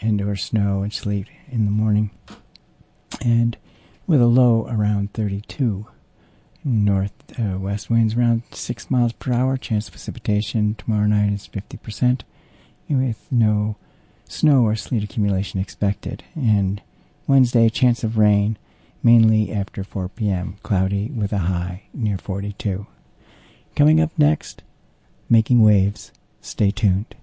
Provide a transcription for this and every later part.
and or snow and sleet in the morning. And with a low around 32. North uh, west winds around 6 miles per hour. Chance of precipitation tomorrow night is 50%, with no snow or sleet accumulation expected. And Wednesday, chance of rain mainly after 4 p.m., cloudy with a high near 42. Coming up next, making waves. Stay tuned.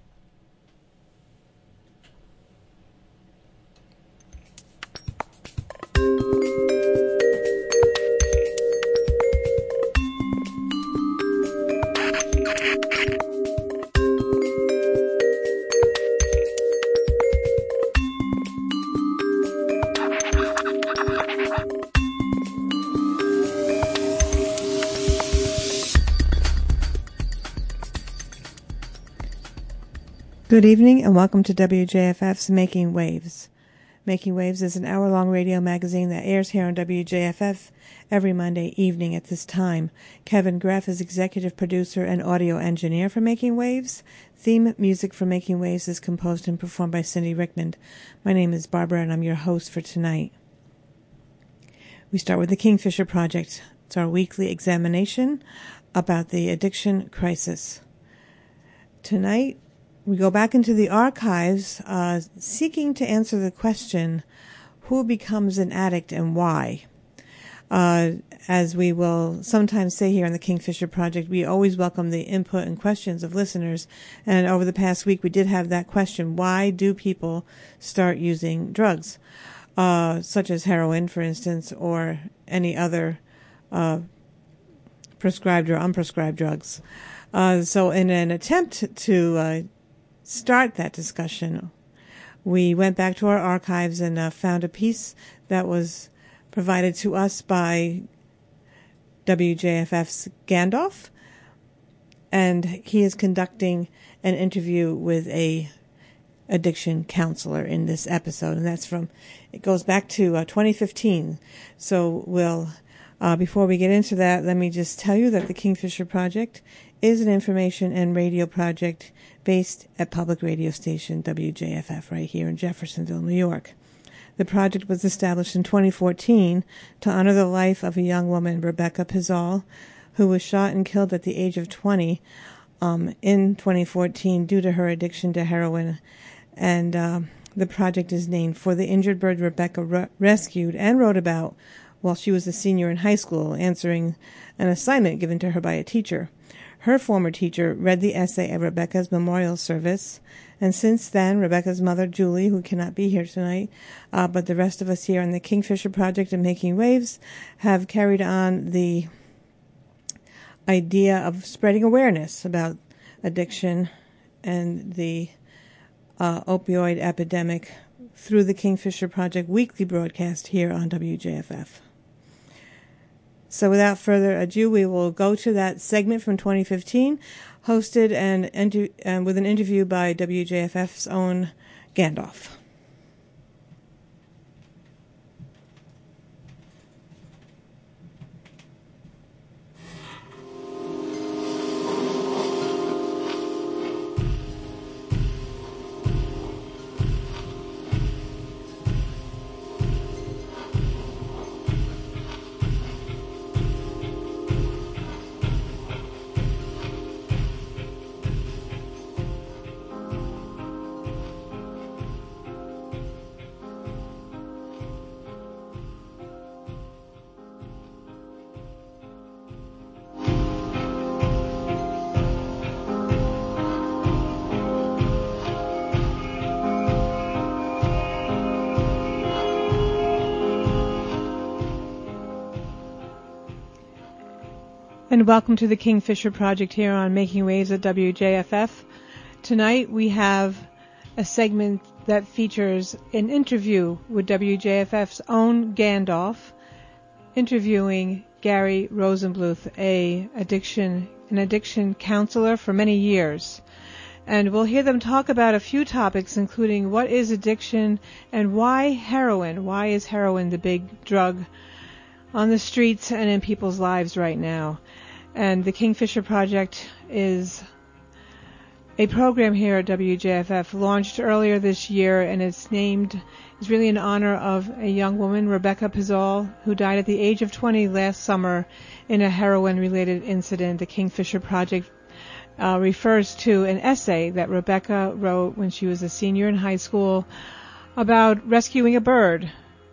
Good evening and welcome to WJFF's Making Waves. Making Waves is an hour long radio magazine that airs here on WJFF every Monday evening at this time. Kevin Gref is executive producer and audio engineer for Making Waves. Theme music for Making Waves is composed and performed by Cindy Ricknand. My name is Barbara and I'm your host for tonight. We start with the Kingfisher Project. It's our weekly examination about the addiction crisis. Tonight, we go back into the archives uh, seeking to answer the question who becomes an addict and why? Uh, as we will sometimes say here on the Kingfisher Project, we always welcome the input and questions of listeners. And over the past week, we did have that question why do people start using drugs, uh, such as heroin, for instance, or any other uh, prescribed or unprescribed drugs? Uh, so, in an attempt to uh, start that discussion, we went back to our archives and uh, found a piece that was provided to us by WJFF's Gandalf, and he is conducting an interview with a addiction counselor in this episode, and that's from it goes back to uh, 2015. So we'll uh, before we get into that, let me just tell you that the Kingfisher Project is an information and radio project based at public radio station WJFF right here in Jeffersonville, New York. The project was established in 2014 to honor the life of a young woman, Rebecca Pizzol, who was shot and killed at the age of 20 um, in 2014 due to her addiction to heroin. And uh, the project is named for the injured bird Rebecca re- rescued and wrote about while she was a senior in high school, answering an assignment given to her by a teacher. Her former teacher read the essay at Rebecca's memorial service, and since then, Rebecca's mother, Julie, who cannot be here tonight, uh, but the rest of us here on the Kingfisher Project and Making Waves have carried on the idea of spreading awareness about addiction and the uh, opioid epidemic through the Kingfisher Project weekly broadcast here on WJFF. So without further ado, we will go to that segment from 2015, hosted and, and um, with an interview by WJFF's own Gandalf. And welcome to the Kingfisher Project here on Making Waves at WJFF. Tonight we have a segment that features an interview with WJFF's own Gandalf, interviewing Gary Rosenbluth, a addiction an addiction counselor for many years. And we'll hear them talk about a few topics, including what is addiction and why heroin. Why is heroin the big drug on the streets and in people's lives right now? And the Kingfisher Project is a program here at WJFF launched earlier this year, and it's named is really in honor of a young woman, Rebecca Pizzol, who died at the age of 20 last summer in a heroin-related incident. The Kingfisher Project uh, refers to an essay that Rebecca wrote when she was a senior in high school about rescuing a bird,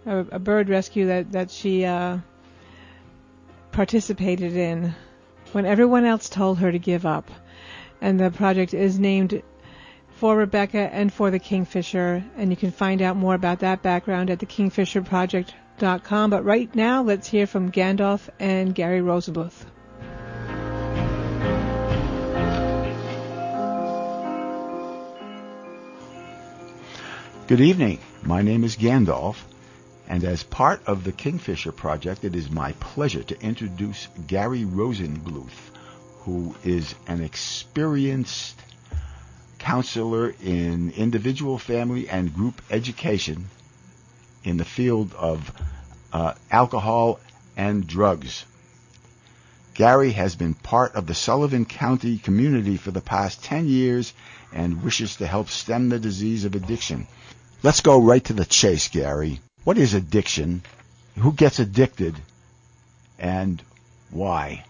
a, a bird rescue that that she uh, participated in when everyone else told her to give up and the project is named for Rebecca and for the Kingfisher, and you can find out more about that background at thekingfisherproject.com. But right now, let's hear from Gandalf and Gary Rosenbluth. Good evening. My name is Gandalf, and as part of the Kingfisher Project, it is my pleasure to introduce Gary Rosenbluth who is an experienced counselor in individual, family, and group education in the field of uh, alcohol and drugs. Gary has been part of the Sullivan County community for the past 10 years and wishes to help stem the disease of addiction. Let's go right to the chase, Gary. What is addiction? Who gets addicted? And why?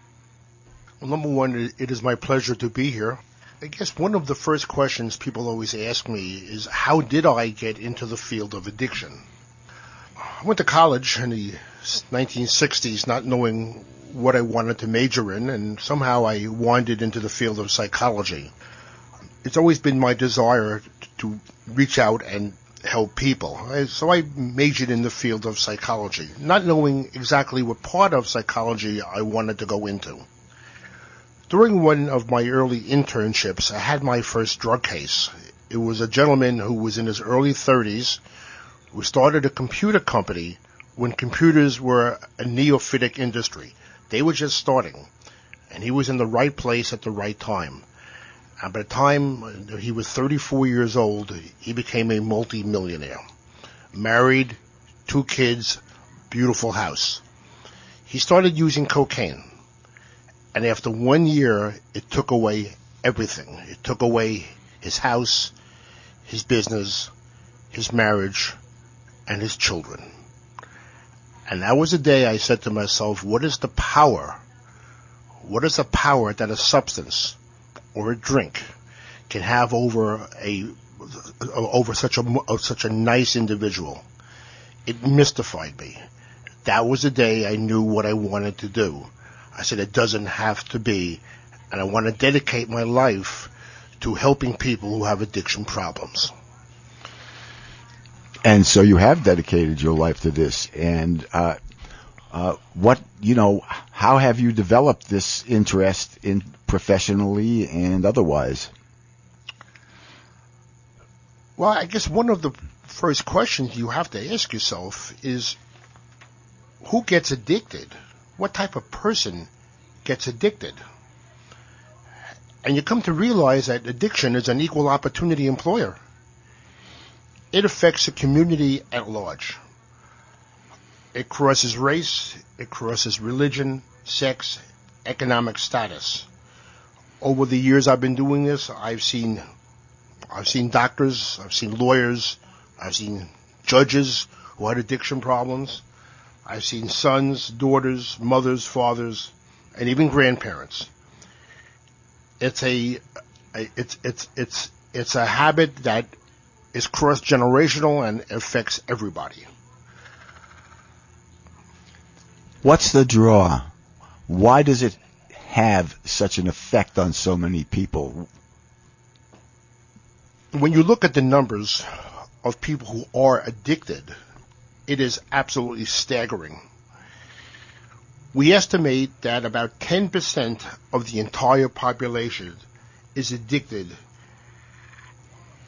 Well, number one, it is my pleasure to be here. I guess one of the first questions people always ask me is how did I get into the field of addiction? I went to college in the 1960s not knowing what I wanted to major in, and somehow I wandered into the field of psychology. It's always been my desire to reach out and help people. So I majored in the field of psychology, not knowing exactly what part of psychology I wanted to go into. During one of my early internships, I had my first drug case. It was a gentleman who was in his early 30s who started a computer company when computers were a neophytic industry. They were just starting. And he was in the right place at the right time. And by the time he was 34 years old, he became a multi-millionaire. Married, two kids, beautiful house. He started using cocaine. And after one year, it took away everything. It took away his house, his business, his marriage, and his children. And that was the day I said to myself, what is the power? What is the power that a substance or a drink can have over a over such a such a nice individual? It mystified me. That was the day I knew what I wanted to do. I said it doesn't have to be, and I want to dedicate my life to helping people who have addiction problems. And so you have dedicated your life to this, and uh, uh, what you know, how have you developed this interest in professionally and otherwise? Well, I guess one of the first questions you have to ask yourself is, who gets addicted? what type of person gets addicted. And you come to realize that addiction is an equal opportunity employer. It affects the community at large. It crosses race, it crosses religion, sex, economic status. Over the years I've been doing this, I've seen I've seen doctors, I've seen lawyers, I've seen judges who had addiction problems. I've seen sons, daughters, mothers, fathers, and even grandparents. It's a, it's, it's, it's, it's a habit that is cross generational and affects everybody. What's the draw? Why does it have such an effect on so many people? When you look at the numbers of people who are addicted, it is absolutely staggering. We estimate that about 10% of the entire population is addicted.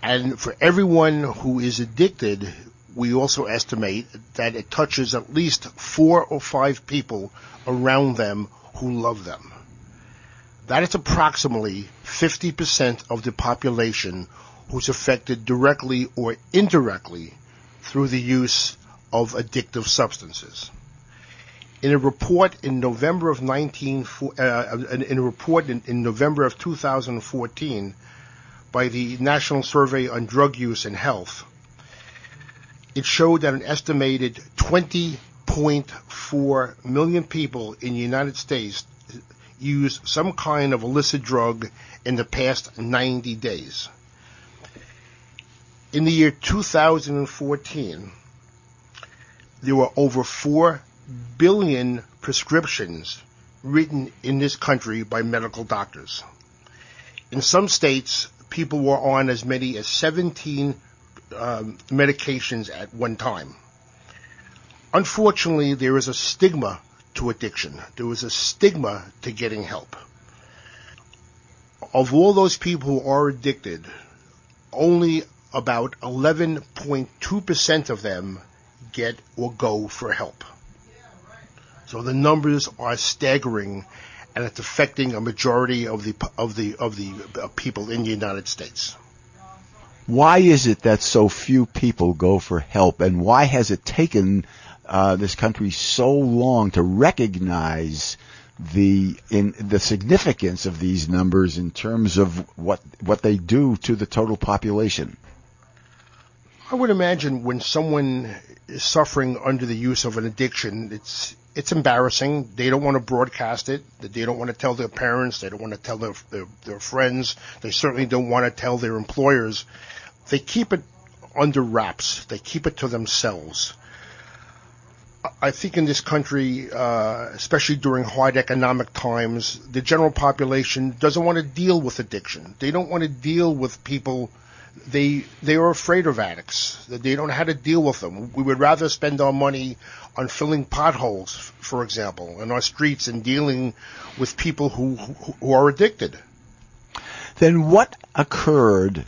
And for everyone who is addicted, we also estimate that it touches at least four or five people around them who love them. That is approximately 50% of the population who's affected directly or indirectly through the use of addictive substances. In a report in November of 19, uh, in a report in, in November of 2014, by the National Survey on Drug Use and Health, it showed that an estimated 20.4 million people in the United States used some kind of illicit drug in the past 90 days. In the year 2014, there were over 4 billion prescriptions written in this country by medical doctors. In some states, people were on as many as 17 um, medications at one time. Unfortunately, there is a stigma to addiction. There is a stigma to getting help. Of all those people who are addicted, only about 11.2% of them get or go for help. So the numbers are staggering and it's affecting a majority of the of the of the uh, people in the United States. Why is it that so few people go for help, and why has it taken uh, this country so long to recognize the in the significance of these numbers in terms of what what they do to the total population? I would imagine when someone is suffering under the use of an addiction, it's it's embarrassing. They don't want to broadcast it. They don't want to tell their parents. They don't want to tell their, their, their friends. They certainly don't want to tell their employers. They keep it under wraps. They keep it to themselves. I think in this country, uh, especially during hard economic times, the general population doesn't want to deal with addiction. They don't want to deal with people they they are afraid of addicts. They don't know how to deal with them. We would rather spend our money on filling potholes, for example, in our streets and dealing with people who who are addicted. Then what occurred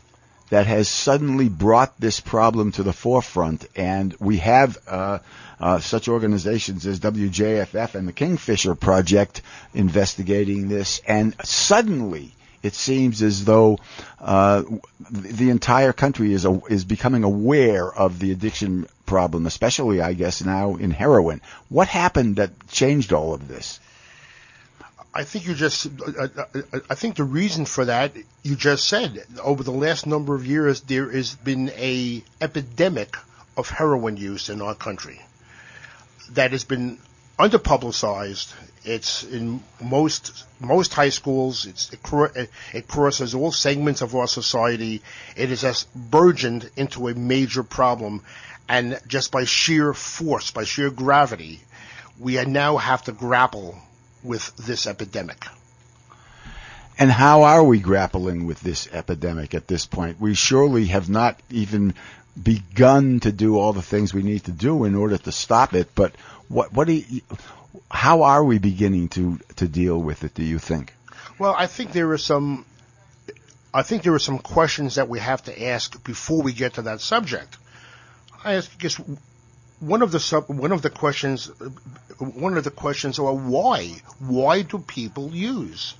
that has suddenly brought this problem to the forefront, and we have uh, uh, such organizations as WJFF and the Kingfisher Project investigating this, and suddenly it seems as though uh, the entire country is a, is becoming aware of the addiction problem, especially, I guess, now in heroin. What happened that changed all of this? I think you just, I think the reason for that you just said. Over the last number of years, there has been a epidemic of heroin use in our country that has been underpublicized. It's in most most high schools. It, it crosses all segments of our society. It has just burgeoned into a major problem, and just by sheer force, by sheer gravity, we now have to grapple with this epidemic. And how are we grappling with this epidemic at this point? We surely have not even begun to do all the things we need to do in order to stop it, but what what do you, how are we beginning to to deal with it? Do you think? Well, I think there are some. I think there are some questions that we have to ask before we get to that subject. I guess one of the sub, one of the questions, one of the questions are why? Why do people use?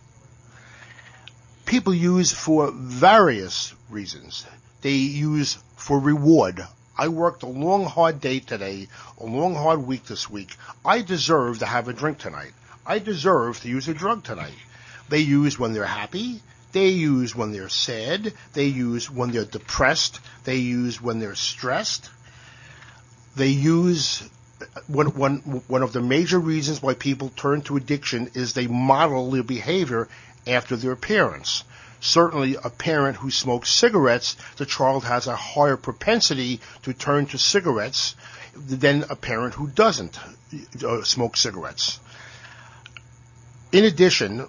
People use for various reasons. They use for reward. I worked a long, hard day today, a long, hard week this week. I deserve to have a drink tonight. I deserve to use a drug tonight. They use when they're happy. They use when they're sad. They use when they're depressed. They use when they're stressed. They use one, one, one of the major reasons why people turn to addiction is they model their behavior after their parents certainly a parent who smokes cigarettes, the child has a higher propensity to turn to cigarettes than a parent who doesn't uh, smoke cigarettes. In addition,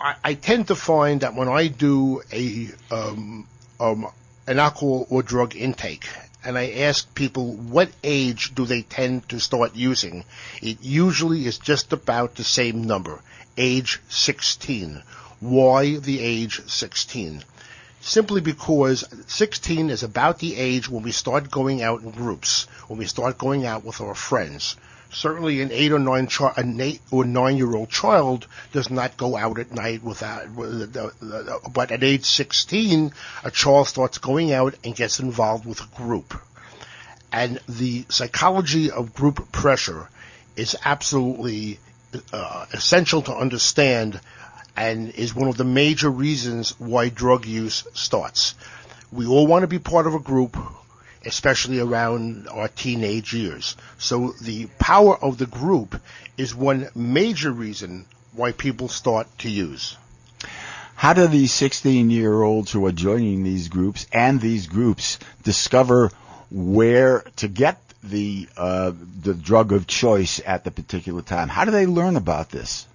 I, I, tend to find that when I do a um, um, an alcohol or drug intake, and I ask people what age do they tend to start using, it usually is just about the same number, age 16 why the age 16? Simply because 16 is about the age when we start going out in groups, when we start going out with our friends. Certainly, an eight or nine an eight or nine year old child does not go out at night without. But at age 16, a child starts going out and gets involved with a group, and the psychology of group pressure is absolutely uh, essential to understand and is one of the major reasons why drug use starts. We all want to be part of a group, especially around our teenage years. So the power of the group is one major reason why people start to use. How do these 16 year olds who are joining these groups and these groups discover where to get the uh, the drug of choice at the particular time? How do they learn about this?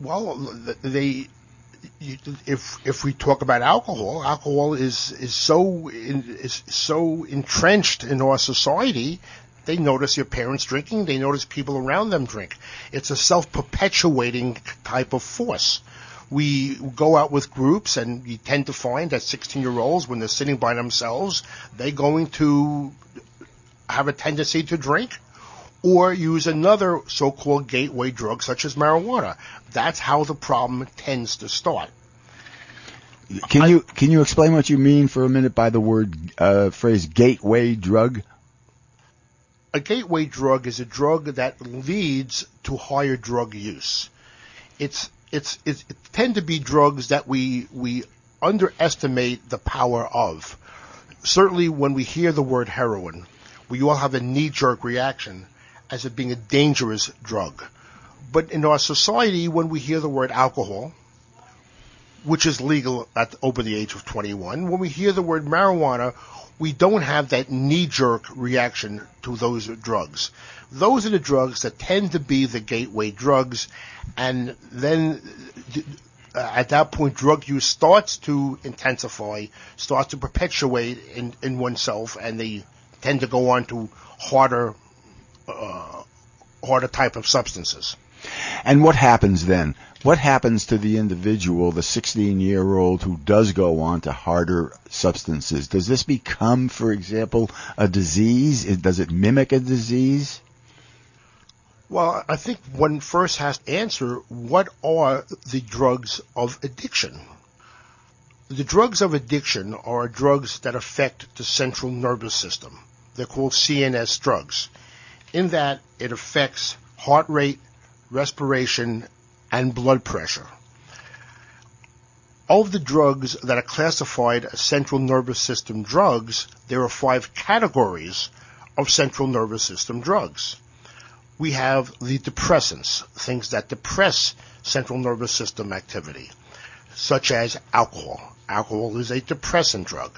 Well, they if if we talk about alcohol, alcohol is is so is so entrenched in our society. They notice your parents drinking. They notice people around them drink. It's a self-perpetuating type of force. We go out with groups, and you tend to find that 16-year-olds, when they're sitting by themselves, they're going to have a tendency to drink or use another so-called gateway drug such as marijuana. That's how the problem tends to start. Can I, you can you explain what you mean for a minute by the word uh, phrase gateway drug? A gateway drug is a drug that leads to higher drug use. It's it's, it's it tend to be drugs that we we underestimate the power of. Certainly, when we hear the word heroin, we all have a knee-jerk reaction as it being a dangerous drug. But in our society, when we hear the word alcohol, which is legal at over the age of 21, when we hear the word marijuana, we don't have that knee-jerk reaction to those drugs. Those are the drugs that tend to be the gateway drugs, and then uh, at that point, drug use starts to intensify, starts to perpetuate in, in oneself, and they tend to go on to harder, uh, harder type of substances. And what happens then? What happens to the individual, the 16 year old who does go on to harder substances? Does this become, for example, a disease? Does it mimic a disease? Well, I think one first has to answer what are the drugs of addiction? The drugs of addiction are drugs that affect the central nervous system. They're called CNS drugs, in that it affects heart rate, respiration, and blood pressure. Of the drugs that are classified as central nervous system drugs, there are five categories of central nervous system drugs. We have the depressants, things that depress central nervous system activity, such as alcohol. Alcohol is a depressant drug.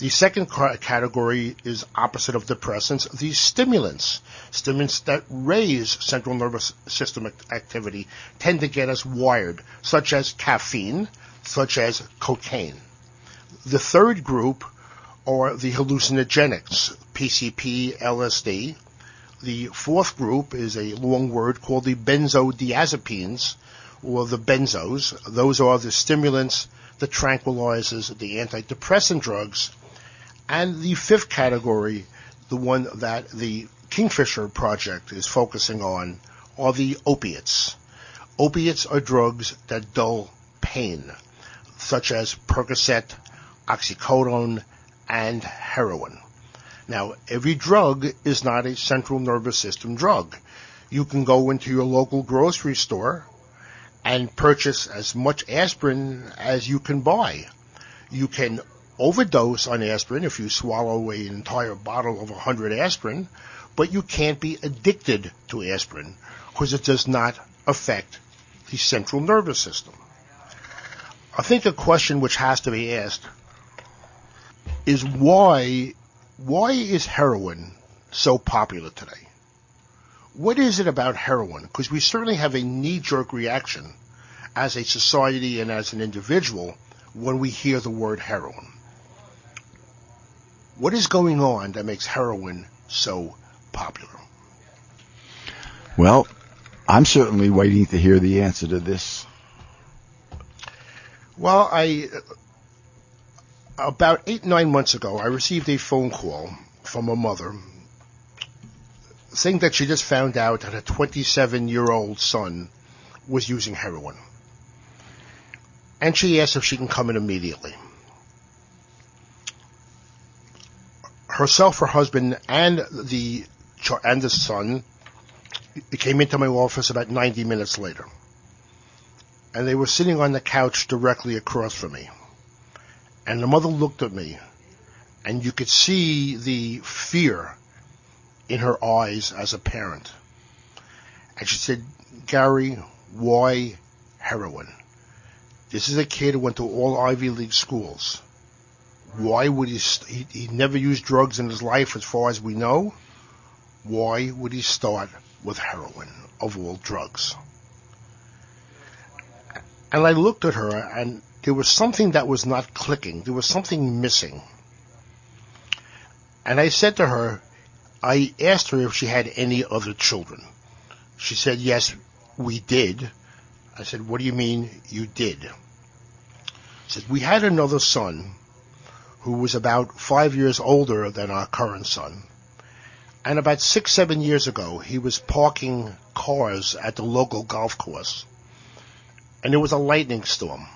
The second category is opposite of depressants, the stimulants. Stimulants that raise central nervous system activity tend to get us wired, such as caffeine, such as cocaine. The third group are the hallucinogenics, PCP, LSD. The fourth group is a long word called the benzodiazepines, or the benzos. Those are the stimulants, the tranquilizers, the antidepressant drugs and the fifth category, the one that the Kingfisher Project is focusing on, are the opiates. Opiates are drugs that dull pain, such as Percocet, oxycodone, and heroin. Now, every drug is not a central nervous system drug. You can go into your local grocery store and purchase as much aspirin as you can buy. You can overdose on aspirin if you swallow an entire bottle of 100 aspirin, but you can't be addicted to aspirin because it does not affect the central nervous system. I think a question which has to be asked is why why is heroin so popular today? What is it about heroin? Because we certainly have a knee-jerk reaction as a society and as an individual when we hear the word heroin. What is going on that makes heroin so popular? Well, I'm certainly waiting to hear the answer to this. Well, I about eight nine months ago, I received a phone call from a mother saying that she just found out that a 27 year old son was using heroin, and she asked if she can come in immediately. Herself, her husband, and the and the son came into my office about 90 minutes later. and they were sitting on the couch directly across from me. And the mother looked at me, and you could see the fear in her eyes as a parent. And she said, Gary, why heroin? This is a kid who went to all Ivy League schools. Why would he, st- he, he never used drugs in his life as far as we know? Why would he start with heroin of all drugs? And I looked at her and there was something that was not clicking. There was something missing. And I said to her, I asked her if she had any other children. She said, yes, we did. I said, what do you mean you did? She said, we had another son who was about five years older than our current son. And about six, seven years ago, he was parking cars at the local golf course. And there was a lightning storm.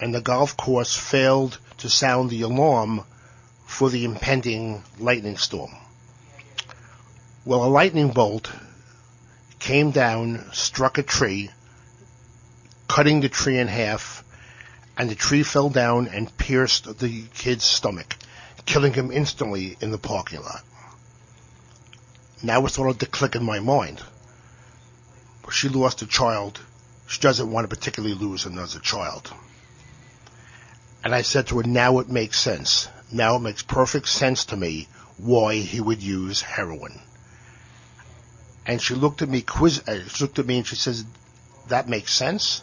And the golf course failed to sound the alarm for the impending lightning storm. Well, a lightning bolt came down, struck a tree, cutting the tree in half, and the tree fell down and pierced the kid's stomach, killing him instantly in the parking lot. Now it started to click in my mind. She lost a child. She doesn't want to particularly lose another child. And I said to her, now it makes sense. Now it makes perfect sense to me why he would use heroin. And she looked at me quiz, uh, she looked at me and she says, that makes sense?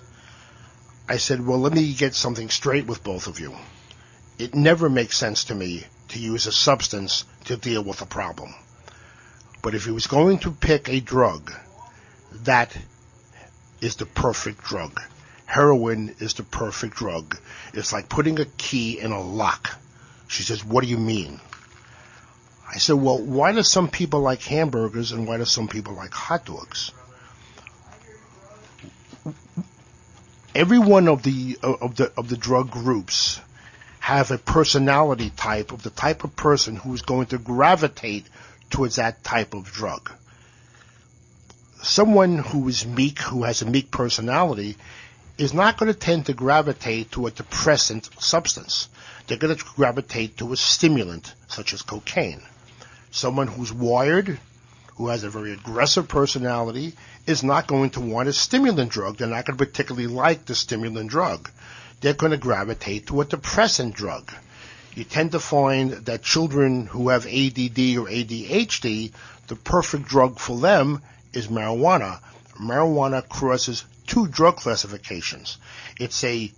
I said, well, let me get something straight with both of you. It never makes sense to me to use a substance to deal with a problem. But if he was going to pick a drug, that is the perfect drug. Heroin is the perfect drug. It's like putting a key in a lock. She says, what do you mean? I said, well, why do some people like hamburgers and why do some people like hot dogs? Every one of the uh, of the of the drug groups have a personality type of the type of person who is going to gravitate towards that type of drug. Someone who is meek, who has a meek personality, is not going to tend to gravitate to a depressant substance. They're going to gravitate to a stimulant, such as cocaine. Someone who's wired, who has a very aggressive personality, is not going to want a stimulant drug. They're not going to particularly like the stimulant drug. They're going to gravitate to a depressant drug. You tend to find that children who have ADD or ADHD, the perfect drug for them is marijuana. Marijuana crosses two drug classifications. It's a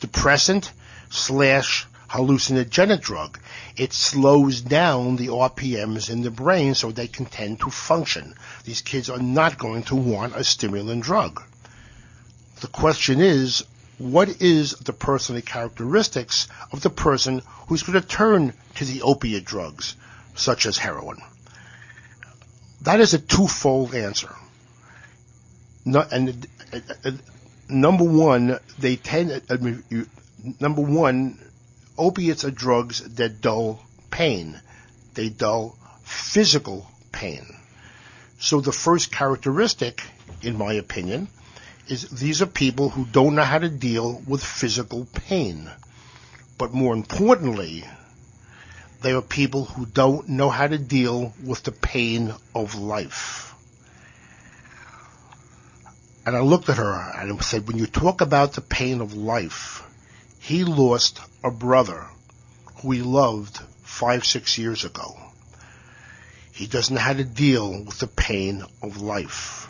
depressant slash hallucinogenic drug. It slows down the RPMs in the brain so they can tend to function. These kids are not going to want a stimulant drug. The question is, what is the personal characteristics of the person who's going to turn to the opiate drugs, such as heroin? That is a twofold answer. No, and uh, uh, number one, they tend. I mean, number one, opiates are drugs that dull pain. They dull physical pain. So the first characteristic, in my opinion, is these are people who don't know how to deal with physical pain. But more importantly, they are people who don't know how to deal with the pain of life. And I looked at her and said, when you talk about the pain of life, he lost a brother who he loved five, six years ago. He doesn't know how to deal with the pain of life.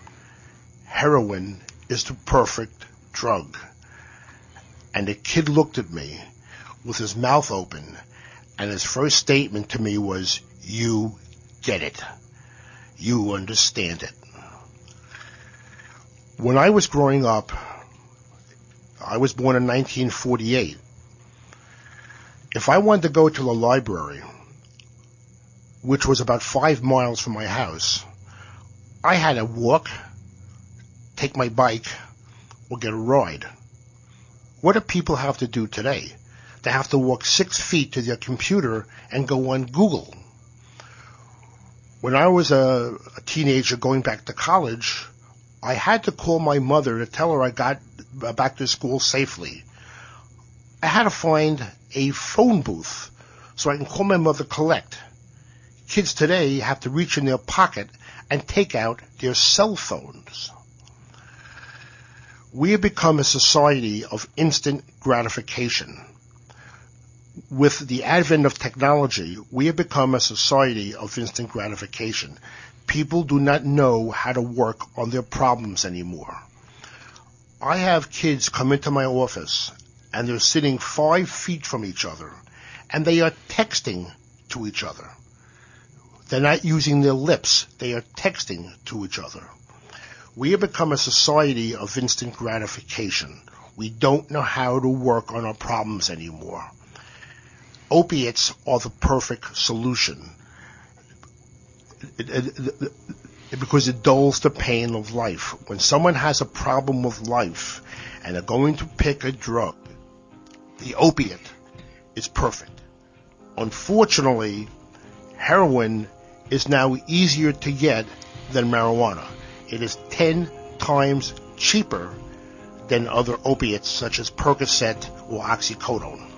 Heroin is the perfect drug. And the kid looked at me with his mouth open and his first statement to me was, you get it. You understand it when I was growing up, I was born in 1948. If I wanted to go to the library, which was about five miles from my house, I had to walk, take my bike, or get a ride. What do people have to do today? They have to walk six feet to their computer and go on Google. When I was a, a teenager going back to college, I had to call my mother to tell her I got back to school safely. I had to find a phone booth so I can call my mother collect. Kids today have to reach in their pocket and take out their cell phones. We have become a society of instant gratification. With the advent of technology, we have become a society of instant gratification. People do not know how to work on their problems anymore. I have kids come into my office and they're sitting five feet from each other and they are texting to each other. They're not using their lips. They are texting to each other. We have become a society of instant gratification. We don't know how to work on our problems anymore. Opiates are the perfect solution because it dulls the pain of life. When someone has a problem with life and they're going to pick a drug, the opiate is perfect. Unfortunately, heroin is now easier to get than marijuana. It is 10 times cheaper than other opiates such as Percocet or oxycodone.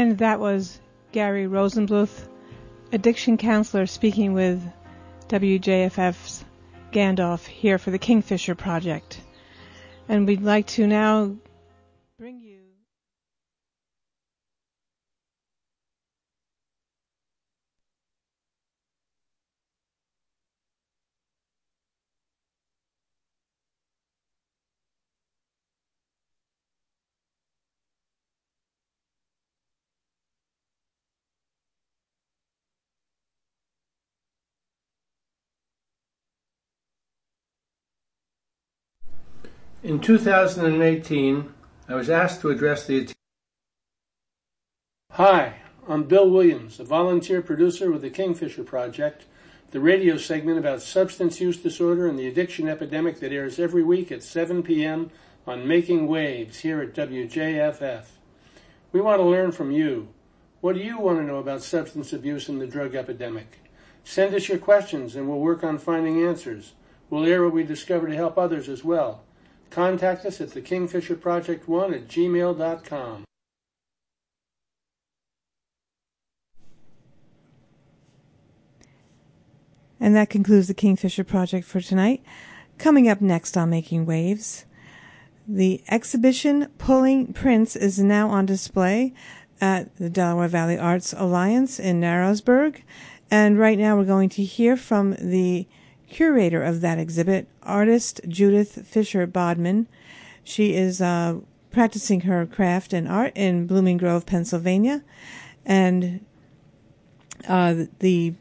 And that was Gary Rosenbluth, addiction counselor, speaking with WJFF's Gandalf here for the Kingfisher Project. And we'd like to now In 2018, I was asked to address the. Hi, I'm Bill Williams, a volunteer producer with the Kingfisher Project, the radio segment about substance use disorder and the addiction epidemic that airs every week at 7 p.m. on Making Waves here at WJFF. We want to learn from you. What do you want to know about substance abuse and the drug epidemic? Send us your questions and we'll work on finding answers. We'll air what we discover to help others as well. Contact us at the Kingfisher Project One at gmail.com. And that concludes the Kingfisher Project for tonight. Coming up next on Making Waves, the exhibition Pulling Prints is now on display at the Delaware Valley Arts Alliance in Narrowsburg. And right now we're going to hear from the curator of that exhibit, artist Judith Fisher Bodman. She is uh, practicing her craft and art in Blooming Grove, Pennsylvania, and uh, the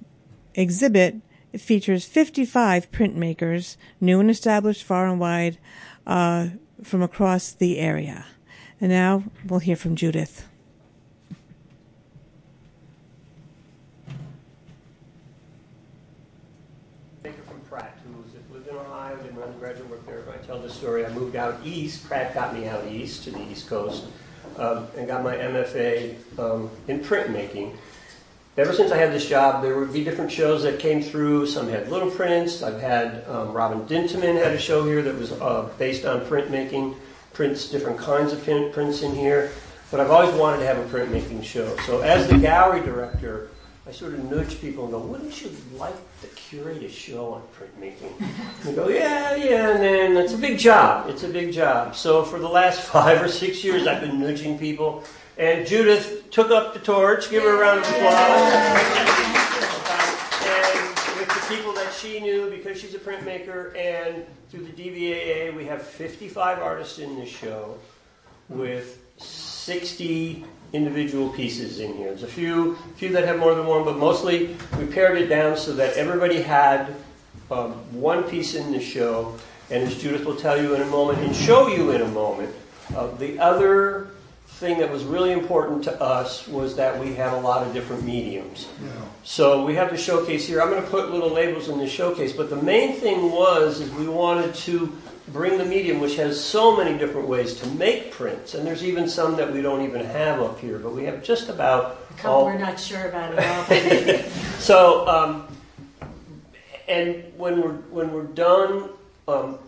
exhibit features 55 printmakers, new and established far and wide, uh, from across the area. And now we'll hear from Judith. tell the story. I moved out east. Pratt got me out east to the East Coast um, and got my MFA um, in printmaking. Ever since I had this job, there would be different shows that came through. Some had little prints. I've had um, Robin Dinteman had a show here that was uh, based on printmaking, prints, different kinds of print, prints in here. But I've always wanted to have a printmaking show. So as the gallery director, I sort of nudge people and go, wouldn't you like to curate a show on printmaking? And they go, yeah, yeah, and then it's a big job. It's a big job. So for the last five or six years, I've been nudging people. And Judith took up the torch. Give her a round of applause. and with the people that she knew, because she's a printmaker, and through the DVAA, we have 55 artists in this show with 60 individual pieces in here. There's a few, few that have more than one, but mostly we pared it down so that everybody had um, one piece in the show. And as Judith will tell you in a moment and show you in a moment, uh, the other thing that was really important to us was that we had a lot of different mediums. Yeah. So we have the showcase here. I'm going to put little labels in the showcase, but the main thing was is we wanted to bring the medium, which has so many different ways to make prints, and there's even some that we don't even have up here, but we have just about. A couple all... we're not sure about at all. so, um, and when we're when we're done. Um,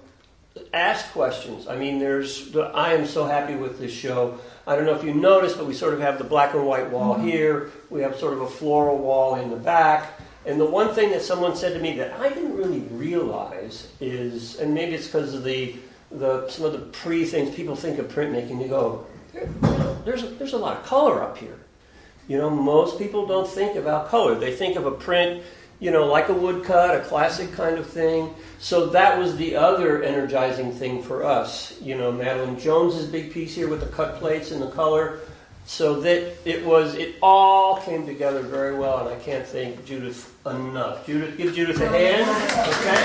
ask questions. I mean, there's. I am so happy with this show. I don't know if you noticed, but we sort of have the black and white wall mm-hmm. here. We have sort of a floral wall in the back. And the one thing that someone said to me that I didn't really realize is, and maybe it's because of the, the some of the pre things people think of printmaking. They go, there's a, there's a lot of color up here. You know, most people don't think about color. They think of a print you know, like a woodcut, a classic kind of thing. So that was the other energizing thing for us. You know, Madeline Jones's big piece here with the cut plates and the color. So that it was, it all came together very well, and I can't thank Judith enough. Judith, give Judith a hand. Okay.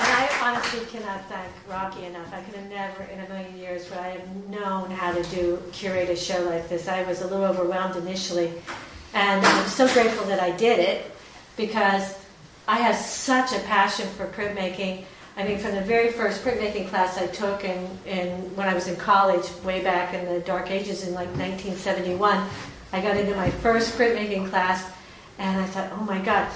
And I honestly cannot thank Rocky enough. I could have never, in a million years, would I have known how to do curate a show like this. I was a little overwhelmed initially, and I'm so grateful that I did it because I have such a passion for printmaking. I mean, from the very first printmaking class I took in when I was in college, way back in the dark ages in like 1971, I got into my first printmaking class, and I thought, oh my God,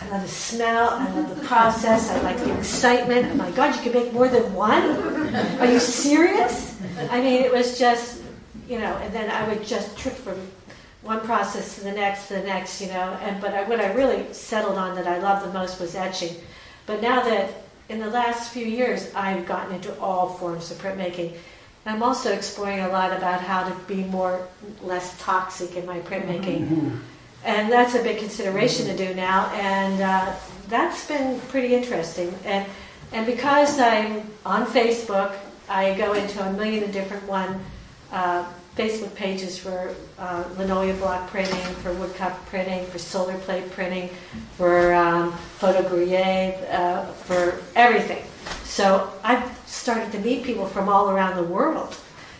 I love the smell, I love the process, I like the excitement. Oh my God, you can make more than one? Are you serious? I mean, it was just, you know, and then I would just trip from one process to the next, to the next, you know. And but I, what I really settled on that I loved the most was etching. But now that in the last few years I've gotten into all forms of printmaking, I'm also exploring a lot about how to be more less toxic in my printmaking. Mm-hmm. And that's a big consideration to do now, and uh, that's been pretty interesting. And and because I'm on Facebook, I go into a million different one. Uh, Facebook pages for uh, linoleum block printing, for woodcut printing, for solar plate printing, for um, photogravure, uh, for everything. So I've started to meet people from all around the world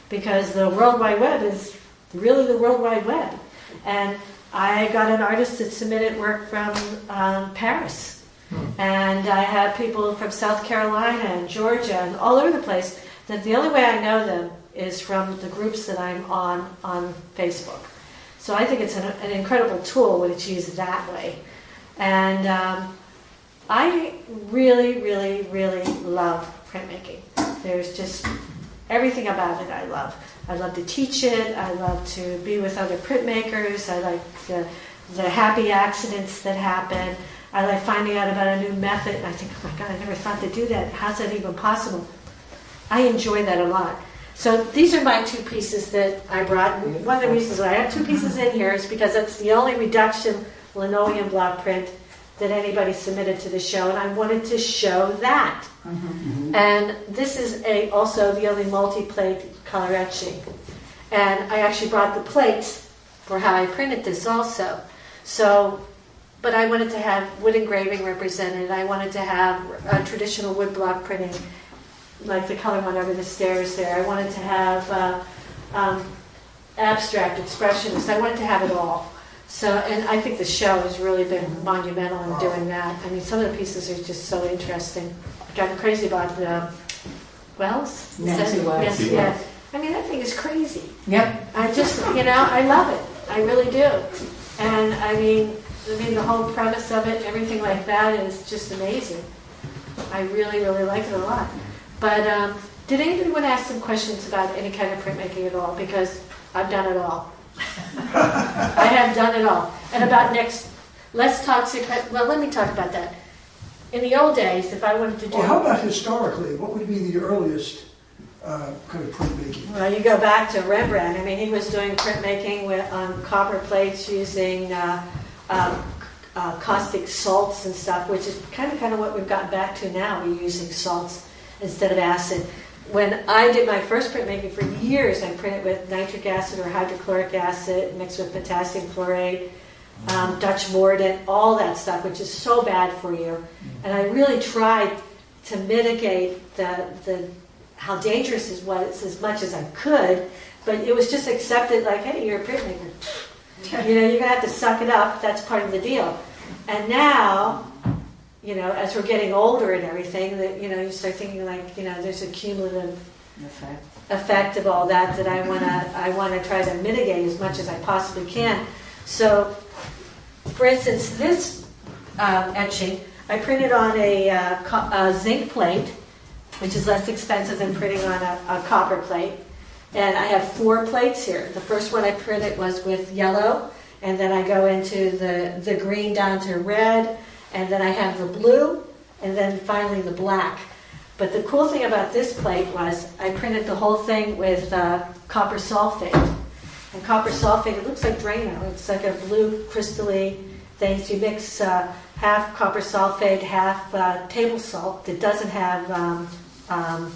because the World Wide Web is really the World Wide Web. And I got an artist that submitted work from um, Paris. Hmm. And I had people from South Carolina and Georgia and all over the place that the only way I know them is from the groups that I'm on on Facebook. So I think it's an, an incredible tool when it's used that way. And um, I really, really, really love printmaking. There's just everything about it I love. I love to teach it. I love to be with other printmakers. I like the, the happy accidents that happen. I like finding out about a new method. I think, oh my God, I never thought to do that. How's that even possible? I enjoy that a lot. So these are my two pieces that I brought. One of the reasons why I have two pieces in here is because it's the only reduction linoleum block print that anybody submitted to the show, and I wanted to show that. Mm-hmm. And this is a also the only multi-plate color etching. And I actually brought the plates for how I printed this also. So, but I wanted to have wood engraving represented. I wanted to have a traditional wood block printing like the color one over the stairs there. I wanted to have uh, um, abstract expressionist. I wanted to have it all. So, and I think the show has really been monumental in doing that. I mean, some of the pieces are just so interesting. I got crazy about the Wells. Nancy Wells. Yes, yeah. I mean, that thing is crazy. Yep. I just, you know, I love it. I really do. And I mean, I mean, the whole premise of it, everything like that, is just amazing. I really, really like it a lot. But um, did anybody want to ask some questions about any kind of printmaking at all? Because I've done it all. I have done it all. And about next, less toxic. Well, let me talk about that. In the old days, if I wanted to do. Well, how about historically? What would be the earliest uh, kind of printmaking? Well, you go back to Rembrandt. I mean, he was doing printmaking with on um, copper plates using uh, um, uh, caustic salts and stuff, which is kind of kind of what we've gotten back to now. We're using salts instead of acid. When I did my first printmaking for years, I printed with nitric acid or hydrochloric acid mixed with potassium chlorate, um, Dutch mordant, all that stuff, which is so bad for you. And I really tried to mitigate the, the how dangerous it was as much as I could, but it was just accepted like, hey, you're a printmaker. you know, you're gonna have to suck it up. That's part of the deal. And now, you know, as we're getting older and everything, that you know, you start thinking like, you know, there's a cumulative Effect. effect of all that that I wanna I wanna try to mitigate as much as I possibly can. So, for instance, this um, etching I printed on a, uh, co- a zinc plate, which is less expensive than printing on a, a copper plate. And I have four plates here. The first one I printed was with yellow, and then I go into the, the green down to red, and then I have the blue, and then finally the black. But the cool thing about this plate was I printed the whole thing with uh, copper sulfate. And copper sulfate, it looks like Drano. It's like a blue crystally thing. So you mix uh, half copper sulfate, half uh, table salt that doesn't have um, um,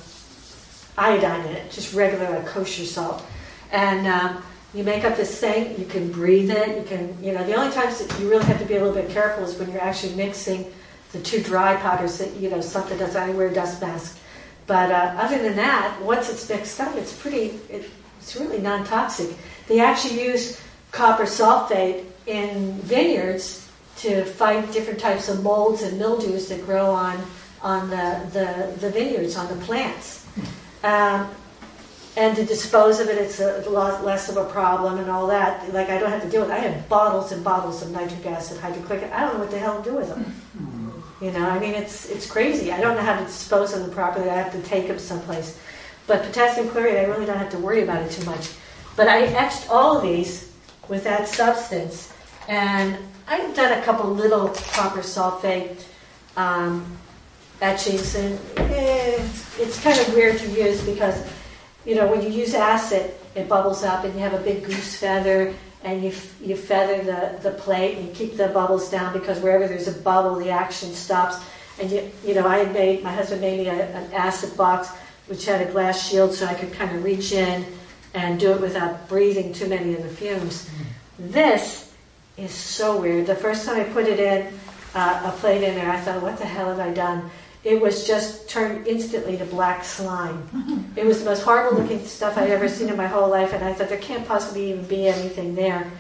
iodine in it, just regular like, kosher salt. And um, you make up this thing, you can breathe it, you can, you know, the only times that you really have to be a little bit careful is when you're actually mixing the two dry powders that, you know, something does, I wear a dust mask. But uh, other than that, once it's mixed up, it's pretty, it, it's really non toxic. They actually use copper sulfate in vineyards to fight different types of molds and mildews that grow on, on the, the, the vineyards, on the plants. Um, and to dispose of it, it's a lot less of a problem and all that. Like I don't have to deal with. It. I have bottles and bottles of nitric acid, hydrochloric. I don't know what the hell to do with them. You know, I mean, it's it's crazy. I don't know how to dispose of them properly. I have to take them someplace. But potassium chloride, I really don't have to worry about it too much. But I etched all of these with that substance, and I've done a couple little copper sulfate um, etchings, and eh, it's kind of weird to use because you know, when you use acid, it bubbles up and you have a big goose feather and you, you feather the, the plate and you keep the bubbles down because wherever there's a bubble, the action stops. And you, you know, I made, my husband made me a, an acid box which had a glass shield so I could kind of reach in and do it without breathing too many of the fumes. This is so weird. The first time I put it in, uh, a plate in there, I thought, what the hell have I done? It was just turned instantly to black slime. It was the most horrible looking stuff I'd ever seen in my whole life, and I thought there can't possibly even be anything there.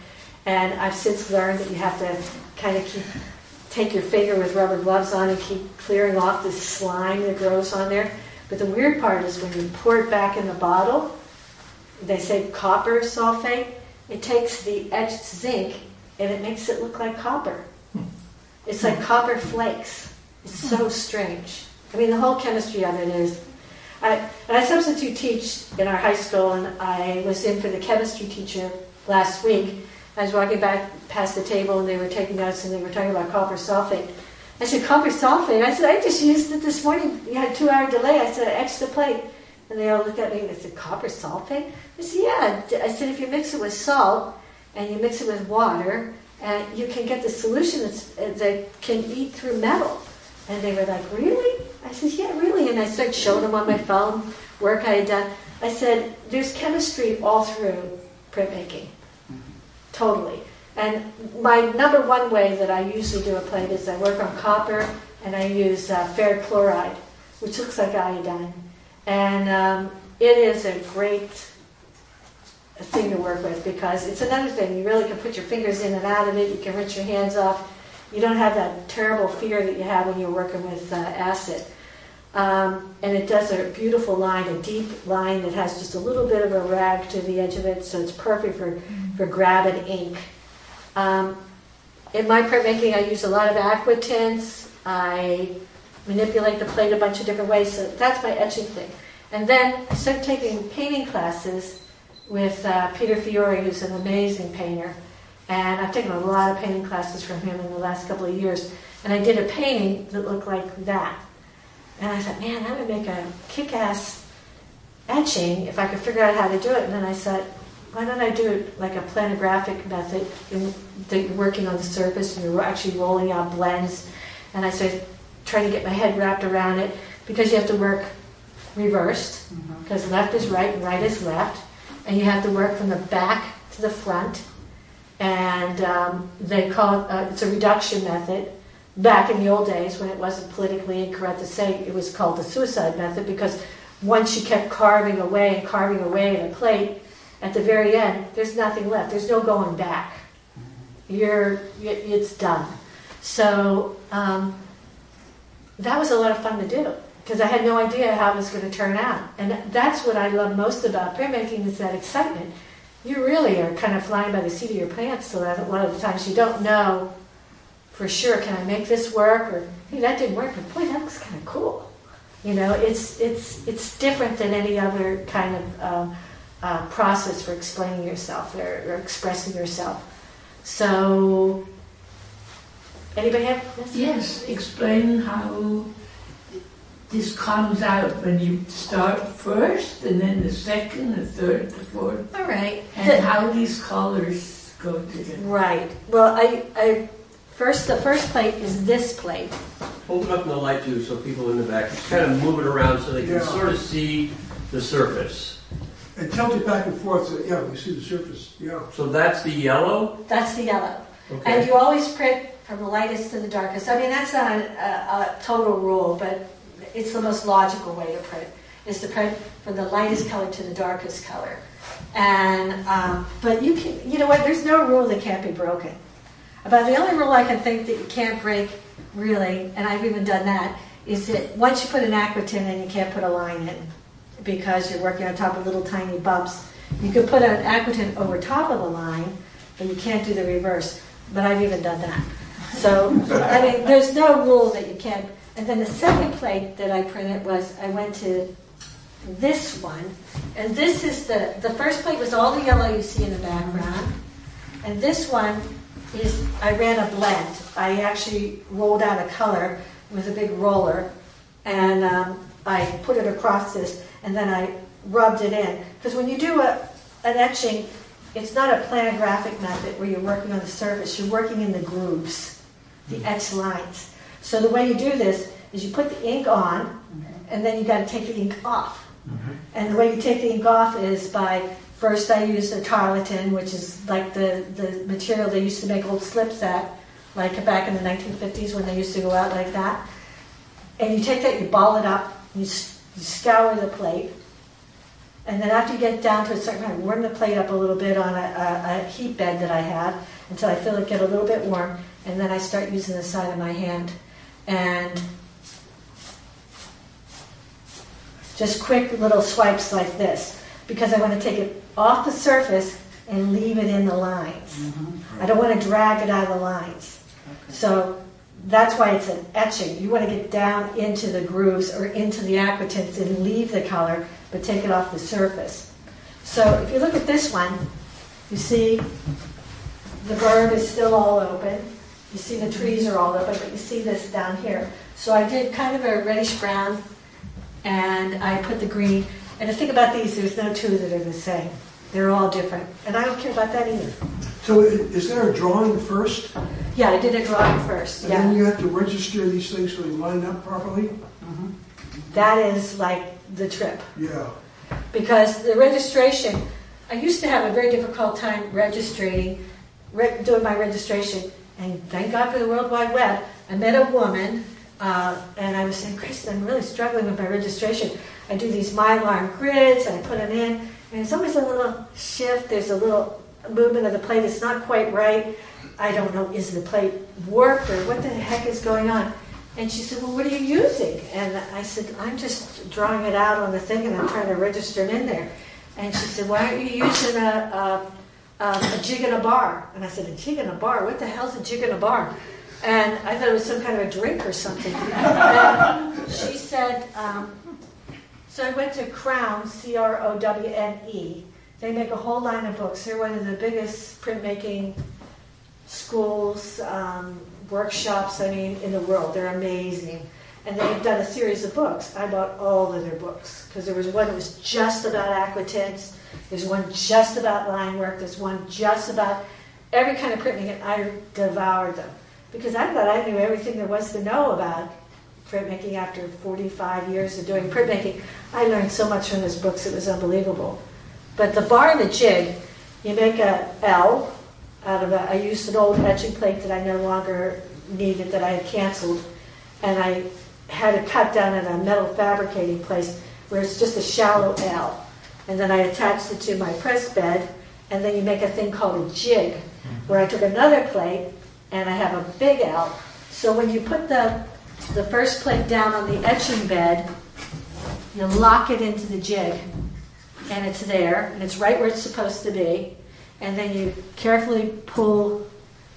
And I've since learned that you have to kind of keep take your finger with rubber gloves on and keep clearing off the slime that grows on there. But the weird part is when you pour it back in the bottle, they say copper sulfate, it takes the etched zinc and it makes it look like copper. It's like copper flakes. It's so strange. I mean, the whole chemistry of it is. I, I substitute teach in our high school, and I was in for the chemistry teacher last week. I was walking back past the table, and they were taking notes, and they were talking about copper sulfate. I said, copper sulfate? I said, I just used it this morning. You had a two hour delay. I said, extra plate. And they all looked at me and they said, copper sulfate? I said, yeah. I said, if you mix it with salt and you mix it with water, and you can get the solution that's, uh, that can eat through metal. And they were like, Really? I said, Yeah, really. And I started showing them on my phone work I had done. I said, There's chemistry all through printmaking. Totally. And my number one way that I usually do a plate is I work on copper and I use uh, ferric chloride, which looks like iodine. And um, it is a great thing to work with because it's another thing. You really can put your fingers in and out of it, you can rinse your hands off you don't have that terrible fear that you have when you're working with uh, acid. Um, and it does a beautiful line, a deep line that has just a little bit of a rag to the edge of it, so it's perfect for, for grabbing ink. Um, in my printmaking, I use a lot of aqua tints. I manipulate the plate a bunch of different ways, so that's my etching thing. And then I started taking painting classes with uh, Peter Fiore, who's an amazing painter. And I've taken a lot of painting classes from him in the last couple of years. And I did a painting that looked like that. And I thought, man, that would make a kick ass etching if I could figure out how to do it. And then I said, why don't I do it like a planographic method that you're working on the surface and you're actually rolling out blends. And I started trying to get my head wrapped around it because you have to work reversed because mm-hmm. left is right and right is left. And you have to work from the back to the front and um, they call it, uh, it's a reduction method. Back in the old days, when it wasn't politically incorrect to say, it was called the suicide method because once you kept carving away and carving away at a plate, at the very end, there's nothing left. There's no going back. You're, it's done. So um, that was a lot of fun to do because I had no idea how it was going to turn out. And that's what I love most about printmaking is that excitement. You really are kind of flying by the seat of your pants so that a lot of the times you don't know for sure, can I make this work? Or, hey, that didn't work, but boy, that looks kind of cool. You know, it's, it's, it's different than any other kind of um, uh, process for explaining yourself or, or expressing yourself. So, anybody have? Yes, explain how this comes out when you start first, and then the second, the third, the fourth. All right. And the, how these colors go together. Right. Well, I, I first the first plate is this plate. Hold it up in the light too, so people in the back just kind of move it around so they can yeah. sort of see the surface. And tilt it back and forth so yeah, we see the surface. Yeah. So that's the yellow. That's the yellow. Okay. And you always print from the lightest to the darkest. I mean, that's not a, a, a total rule, but it's the most logical way to print is to print from the lightest color to the darkest color. And um, but you can, you know what? There's no rule that can't be broken. About the only rule I can think that you can't break, really, and I've even done that, is that once you put an aquatint in, you can't put a line in because you're working on top of little tiny bumps. You could put an aquatint over top of the line, but you can't do the reverse. But I've even done that. So, I mean, there's no rule that you can't and then the second plate that I printed was I went to this one, and this is the the first plate was all the yellow you see in the background, and this one is I ran a blend. I actually rolled out a color with a big roller, and um, I put it across this, and then I rubbed it in because when you do a an etching, it's not a planographic method where you're working on the surface. You're working in the grooves, the etch lines. So the way you do this is you put the ink on, mm-hmm. and then you got to take the ink off. Mm-hmm. And the way you take the ink off is by first I use the tarlatan, which is like the, the material they used to make old slips at, like back in the 1950s when they used to go out like that. And you take that, you ball it up, you, you scour the plate, and then after you get down to a certain point, warm the plate up a little bit on a, a, a heat bed that I had until I feel it get a little bit warm, and then I start using the side of my hand and just quick little swipes like this because I want to take it off the surface and leave it in the lines. Mm-hmm. I don't want to drag it out of the lines. Okay. So that's why it's an etching. You want to get down into the grooves or into the aquatints and leave the color, but take it off the surface. So if you look at this one, you see the bird is still all open. You see the trees are all open, but you see this down here. So I did kind of a reddish brown, and I put the green. And the thing about these, there's no two that are the same. They're all different, and I don't care about that either. So is there a drawing first? Yeah, I did a drawing first. And yeah. then you have to register these things so they line up properly. Mm-hmm. That is like the trip. Yeah. Because the registration, I used to have a very difficult time registering, re- doing my registration and thank God for the World Wide Web, I met a woman, uh, and I was saying, Kristen, I'm really struggling with my registration. I do these mylar grids, and I put them in, and always a little shift. There's a little movement of the plate. It's not quite right. I don't know, is the plate warped or what the heck is going on? And she said, Well, what are you using? And I said, I'm just drawing it out on the thing and I'm trying to register it in there. And she said, Why aren't you using a, a um, a jig in a bar. And I said, a jig in a bar? What the hell's a jig in a bar? And I thought it was some kind of a drink or something. and she said, um, so I went to Crown, C R O W N E. They make a whole line of books. They're one of the biggest printmaking schools, um, workshops, I mean, in the world. They're amazing. And they've done a series of books. I bought all of their books because there was one that was just about aquatints there's one just about line work. There's one just about every kind of printmaking, and I devoured them because I thought I knew everything there was to know about printmaking after 45 years of doing printmaking. I learned so much from those books; it was unbelievable. But the bar and the jig, you make a L out of a. I used an old etching plate that I no longer needed that I had canceled, and I had it cut down at a metal fabricating place where it's just a shallow L. And then I attached it to my press bed, and then you make a thing called a jig, where I took another plate and I have a big L. So when you put the, the first plate down on the etching bed, you lock it into the jig, and it's there, and it's right where it's supposed to be. And then you carefully pull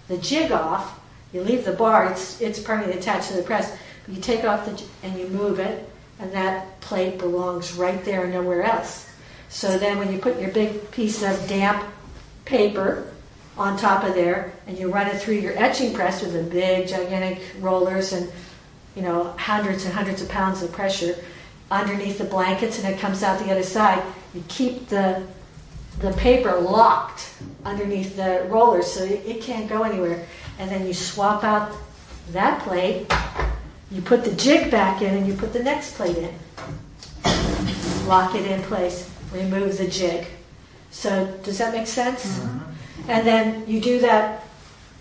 the jig off. You leave the bar; it's it's permanently attached to the press. You take off the and you move it, and that plate belongs right there and nowhere else. So then, when you put your big piece of damp paper on top of there, and you run it through your etching press with the big, gigantic rollers and you know hundreds and hundreds of pounds of pressure underneath the blankets, and it comes out the other side. You keep the the paper locked underneath the rollers so it, can't go anywhere. And then you swap out that plate, you put the jig back in, and you put the next plate in. Lock it in place, remove the jig. So does that make sense? Mm-hmm. And then you do that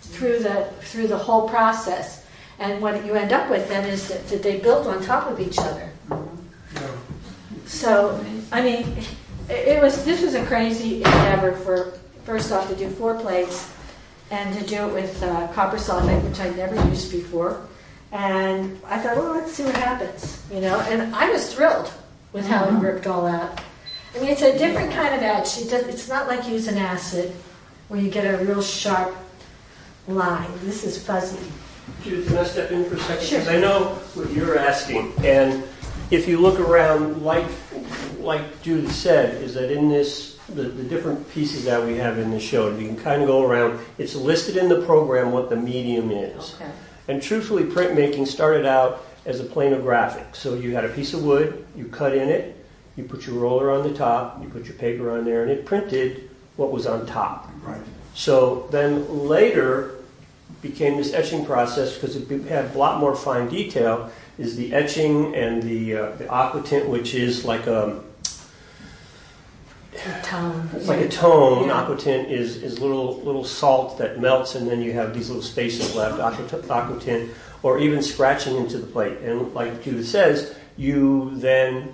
through the through the whole process. And what you end up with then is that, that they built on top of each other. So I mean, it was this was a crazy endeavor for first off to do four plates and to do it with uh, copper sulfate, which I'd never used before. And I thought, well, let's see what happens, you know. And I was thrilled with how it worked all out. I mean, it's a different kind of does, it's not like using acid, where you get a real sharp line. This is fuzzy. Judith, can I step in for a second? Sure. Because I know what you're asking, and if you look around, like like Judith said, is that in this the, the different pieces that we have in the show, you can kind of go around. It's listed in the program what the medium is. Okay. And truthfully, printmaking started out as a planographic. So you had a piece of wood, you cut in it, you put your roller on the top, you put your paper on there, and it printed what was on top. Right. So then later became this etching process because it had a lot more fine detail. Is the etching and the uh, the aquatint, which is like a A tone. it's like a tone. Yeah. Aquatint is, is little little salt that melts, and then you have these little spaces left. Aquatint, or even scratching into the plate. And like Judith says, you then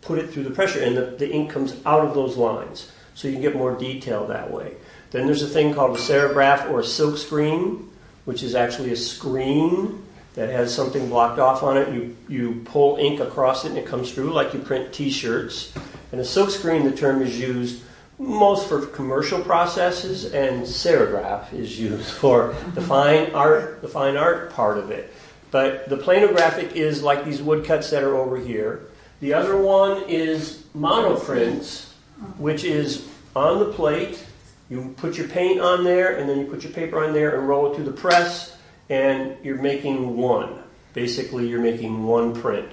put it through the pressure, and the, the ink comes out of those lines, so you can get more detail that way. Then there's a thing called a serigraph or a silk screen, which is actually a screen that has something blocked off on it. You you pull ink across it, and it comes through like you print T-shirts. And a silk screen, the term is used most for commercial processes, and serigraph is used for the mm-hmm. fine art, the fine art part of it. But the planographic is like these woodcuts that are over here. The other one is monoprints, which is on the plate. You put your paint on there, and then you put your paper on there and roll it through the press, and you're making one. Basically, you're making one print.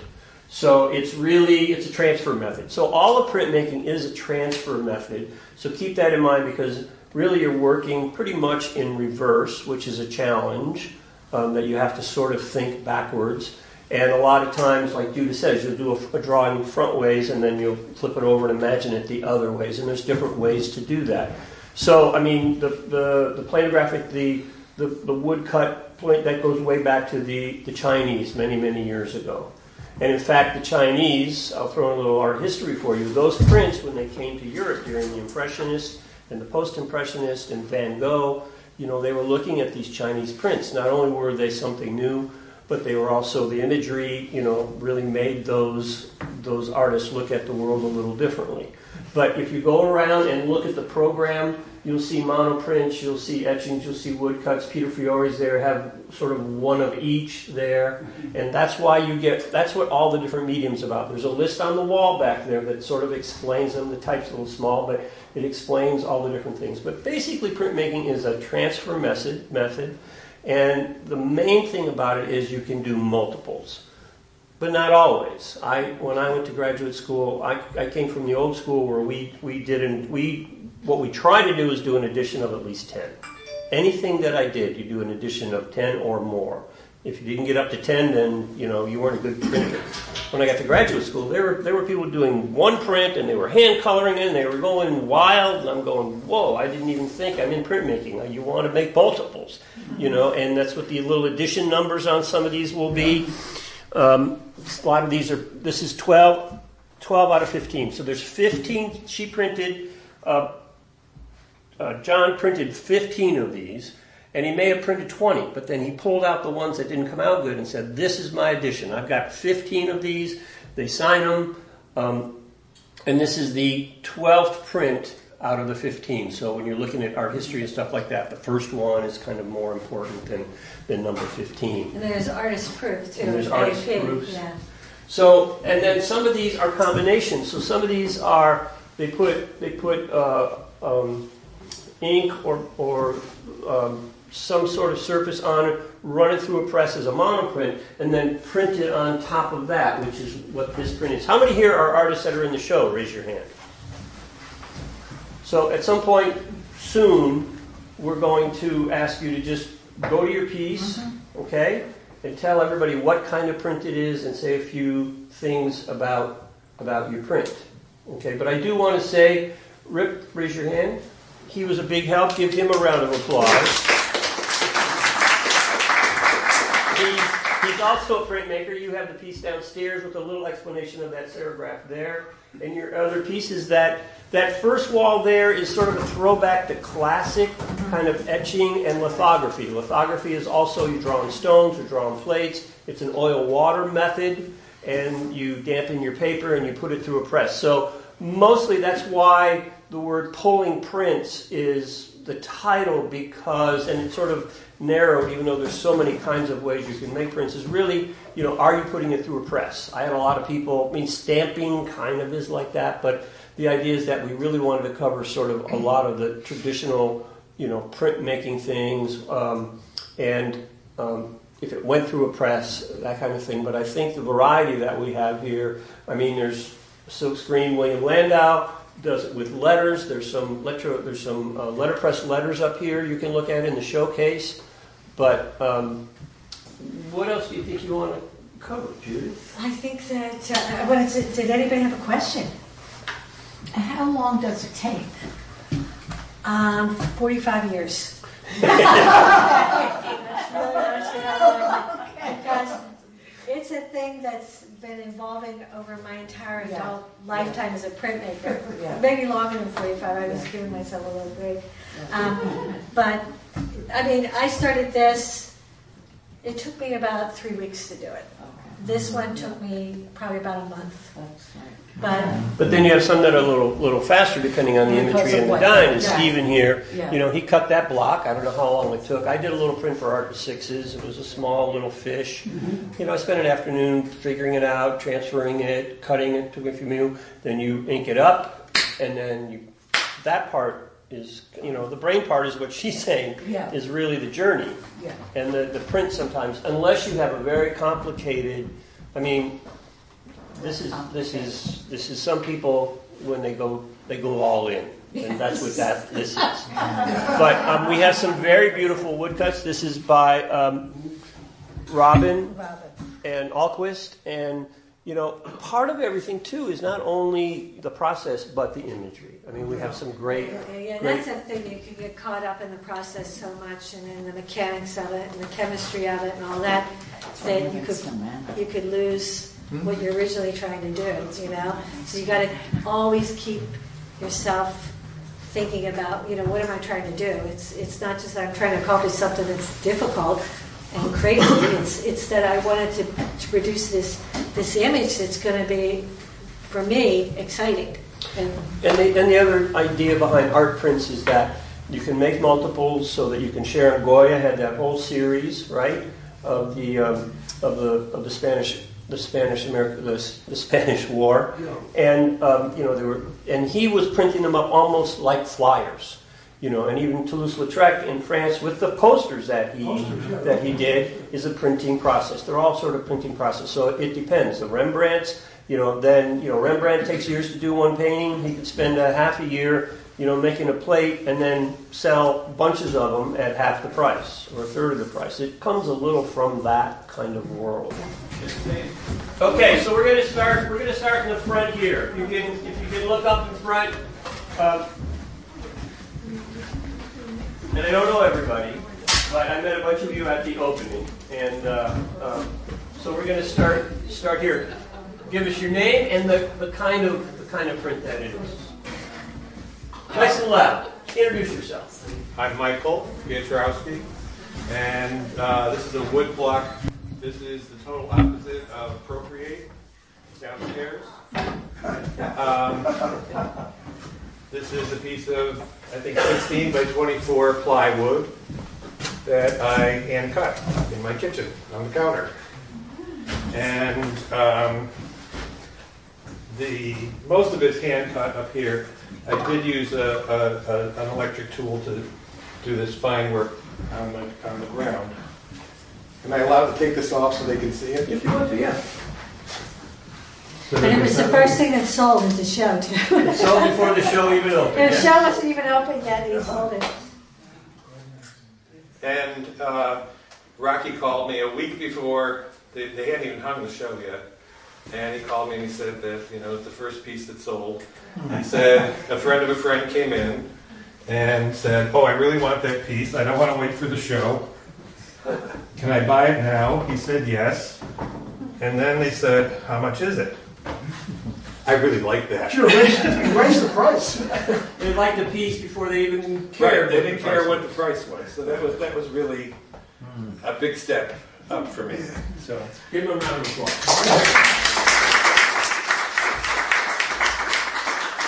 So it's really it's a transfer method. So all of printmaking is a transfer method. So keep that in mind because really you're working pretty much in reverse, which is a challenge um, that you have to sort of think backwards. And a lot of times, like Judith says, you'll do a, a drawing front ways and then you'll flip it over and imagine it the other ways. And there's different ways to do that. So, I mean, the, the, the planographic, the, the, the woodcut point, that goes way back to the, the Chinese many, many years ago. And in fact, the Chinese, I'll throw in a little art history for you, those prints, when they came to Europe during the Impressionists and the Post Impressionists and Van Gogh, you know, they were looking at these Chinese prints. Not only were they something new, but they were also the imagery, you know, really made those, those artists look at the world a little differently. But if you go around and look at the program, you'll see monoprints, you'll see etchings, you'll see woodcuts. Peter Fiore's there have sort of one of each there, mm-hmm. and that's why you get. That's what all the different mediums about. There's a list on the wall back there that sort of explains them. The type's a little small, but it explains all the different things. But basically, printmaking is a transfer method. Method, and the main thing about it is you can do multiples but not always. I when I went to graduate school, I, I came from the old school where we we didn't we what we tried to do is do an addition of at least ten. Anything that I did, you do an addition of ten or more. If you didn't get up to ten, then you know you weren't a good printer. When I got to graduate school, there were there were people doing one print and they were hand coloring it and they were going wild. And I'm going, whoa! I didn't even think I'm in printmaking. You want to make multiples, you know, and that's what the little addition numbers on some of these will be. Um, a lot of these are, this is 12, 12 out of 15. So there's 15. She printed, uh, uh, John printed 15 of these, and he may have printed 20, but then he pulled out the ones that didn't come out good and said, This is my edition. I've got 15 of these. They sign them. Um, and this is the 12th print out of the 15. So when you're looking at art history and stuff like that, the first one is kind of more important than, than number 15. And there's artist proof too. And there's artist proofs. Yeah. So, and then some of these are combinations. So some of these are they put they put uh, um, ink or or um, some sort of surface on it, run it through a press as a monoprint, and then print it on top of that, which is what this print is. How many here are artists that are in the show? Raise your hand. So at some point soon, we're going to ask you to just go to your piece, mm-hmm. okay, and tell everybody what kind of print it is, and say a few things about about your print, okay. But I do want to say, Rip, raise your hand. He was a big help. Give him a round of applause. He's, also a printmaker. You have the piece downstairs with a little explanation of that serigraph there. And your other pieces. that that first wall there is sort of a throwback to classic kind of etching and lithography. Lithography is also you draw on stones or draw on plates. It's an oil water method, and you dampen your paper and you put it through a press. So mostly that's why the word pulling prints is the title because, and it's sort of narrowed, even though there's so many kinds of ways you can make prints, is really, you know, are you putting it through a press? I had a lot of people, I mean, stamping kind of is like that, but the idea is that we really wanted to cover sort of a lot of the traditional, you know, printmaking things, um, and um, if it went through a press, that kind of thing. But I think the variety that we have here, I mean, there's silkscreen William Landau, does it with letters. There's some letter, there's some uh, letterpress letters up here you can look at in the showcase. But um, what else do you think you want to cover, Judith? I think that uh, I wanted to, did anybody have a question? How long does it take? Um, 45 years. That's really honestly how long. Because it's a thing that's been evolving over my entire Yeah. adult lifetime as a printmaker. Yeah. Maybe longer than 45. I was giving myself a little break. Um, but, I mean, I started this, it took me about three weeks to do it. This one took me probably about a month. That's right. But But then you have some that are a little, little faster depending on the imagery and the dine. And yeah. Stephen here, Yeah. you know, he cut that block. I don't know how long it took. I did a little print for Art in Sixes. It was a small little fish. Mm-hmm. You know, I spent an afternoon figuring it out, transferring it, cutting it, took a few minutes. Then you ink it up, and then you, that part is, you know, the brain part is what she's saying Yeah. is really the journey. Yeah. And the, the print sometimes, unless you have a very complicated, I mean, this is this is this is some people when they go they go all in, and that's what that this is. But um, we have some very beautiful woodcuts. This is by um, Robin Robin. and Alquist, and you know, part of everything too is not only the process but the imagery. I mean, we have some great, Yeah, yeah, great that's the thing. You can get caught up in the process so much, and in the mechanics of it, and the chemistry of it, and all that, that you could you could lose what you're originally trying to do. You know, so you got to always keep yourself thinking about, you know, what am I trying to do? It's it's not just that I'm trying to accomplish something that's difficult and crazy. It's it's that I wanted to, to produce this this image that's going to be, for me, exciting. And And the, and the other idea behind art prints is that you can make multiples so that you can share. Goya had that whole series, right, of the um, of the of the Spanish the Spanish America the, the Spanish War, and um, you know there were and he was printing them up almost like flyers. You know, and even Toulouse-Lautrec in France with the posters that he Posters, yeah. that he did is a printing process. They're all sort of printing process. So it depends. The Rembrandts, you know, then you know Rembrandt takes years to do one painting. He could spend a half a year, you know, making a plate and then sell bunches of them at half the price or a third of the price. It comes a little from that kind of world. Okay, so we're going to start. We're going to start in the front here. You can, if you can look up in front. Uh, and I don't know everybody, but I met a bunch of you at the opening, and uh, um, so we're going to start start here. give us your name and the, the kind of the kind of print that it is. Nice and loud. Introduce yourself. I'm Michael Pietrowski, and uh, this is a wood block. This is the total opposite of Procreate downstairs. Um, this is a piece of, I think, 16 by 24 plywood that I hand cut in my kitchen on the counter. And um, the most of it's hand cut up here. I did use a, a, a, an electric tool to do this fine work on the, on the ground. Am I allowed to take this off so they can see it? If you want to, yeah. So And it was the first thing that sold at the show, too. It sold before the show even opened. The yeah? show wasn't even open yet, he sold it. And uh, Rocky called me a week before, they, they hadn't even hung the show yet. And he called me and he said that, you know, it's the first piece that sold. He said, a friend of a friend came in and said, Oh, I really want that piece. I don't want to wait for the show. Can I buy it now? He said, Yes. And then they said, How much is it? I really like that. Sure, raise, raise the price. They liked the piece before they even Right, cared. they what didn't the care price what the price was. So that was that was really a big step up for me. So. Give him a round of applause.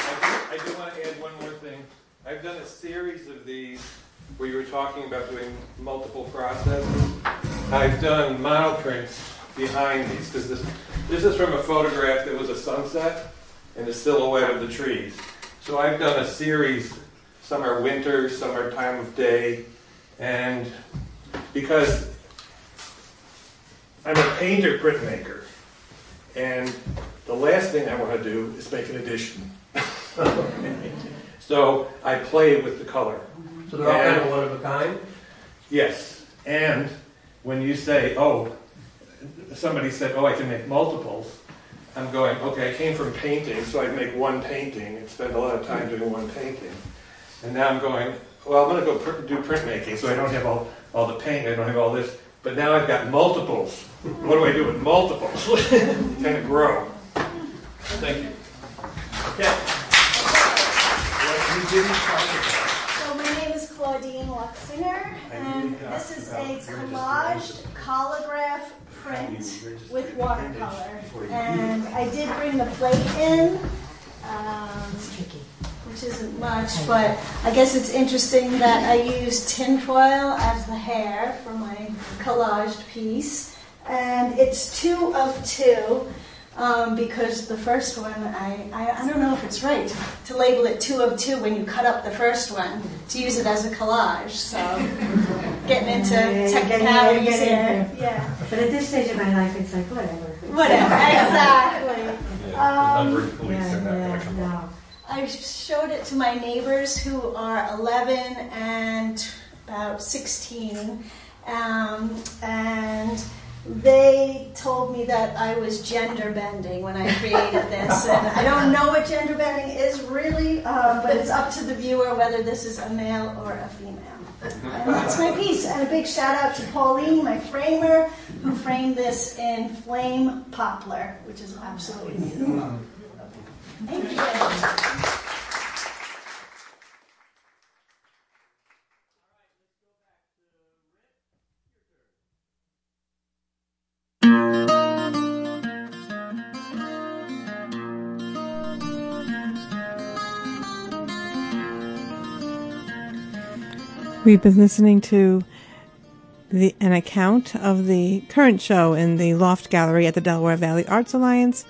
I do, I do want to add one more thing. I've done a series of these where you were talking about doing multiple processes. I've done monoprints behind these because this this is from a photograph that was a sunset and the silhouette of the trees. So I've done a series. Some are winter, some are time of day, and because I'm a painter printmaker, and the last thing I want to do is make an edition. so I play with the color. So they're all kind of one of a kind. Yes, and when you say, oh, somebody said, oh, I can make multiples, I'm going, okay, I came from painting, so I'd make one painting and spend a lot of time doing one painting. And now I'm going, well, I'm going to go pr- do printmaking, so I don't have all, all the paint, I don't have all this. But now I've got multiples. What do I do with multiples? kind of grow. Thank you. Okay. What you didn't talk about. So my name is Claudine Luxinger, and this is a collaged collograph print with watercolor. And I did bring the plate in, um, which isn't much, but I guess it's interesting that I used tinfoil as the hair for my collaged piece. And it's two of two. Um, because the first one, I, I, I don't know if it's right to label it two of two when you cut up the first one to use it as a collage. So getting into Yeah, yeah, yeah, yeah, yeah, here. Yeah. But at this stage of my life, it's like, whatever. Whatever. Exactly. Yeah, Um, the number of police Yeah, are not going yeah, to come up. no. I showed it to my neighbors who are 11 and about 16, um, and they told me that I was gender bending when I created this. And I don't know what gender bending is really, um, but it's up to the viewer whether this is a male or a female. And that's my piece. And a big shout out to Pauline, my framer, who framed this in flame poplar, which is absolutely beautiful. Thank you. We've been listening to the an account of the current show in the Loft Gallery at the Delaware Valley Arts Alliance,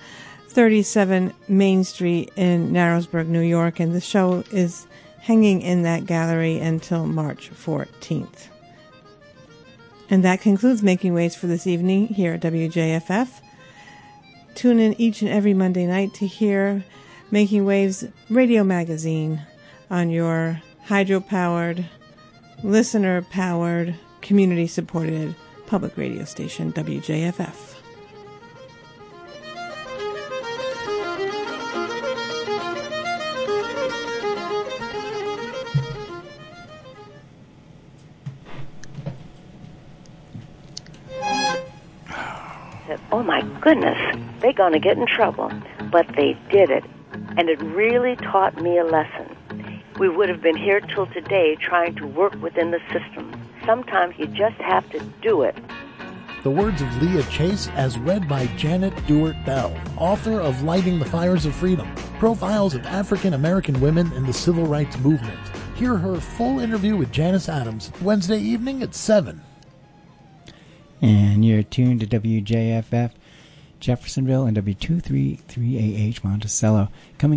37 Main Street in Narrowsburg, New York, and the show is hanging in that gallery until March 14th. And that concludes Making Waves for this evening here at WJFF. Tune in each and every Monday night to hear Making Waves radio magazine on your hydro-powered listener powered, community supported public radio station, WJFF. oh my goodness, they're going to get in trouble. But they did it. And it really taught me a lesson. We would have been here till today trying to work within the system. Sometimes you just have to do it. The words of Leah Chase as read by Janet Dewart Bell, author of Lighting the Fires of Freedom, Profiles of African American Women in the Civil Rights Movement. Hear her full interview with Janice Adams Wednesday evening at 7. And you're tuned to WJFF Jeffersonville and W233AH Monticello. Coming up.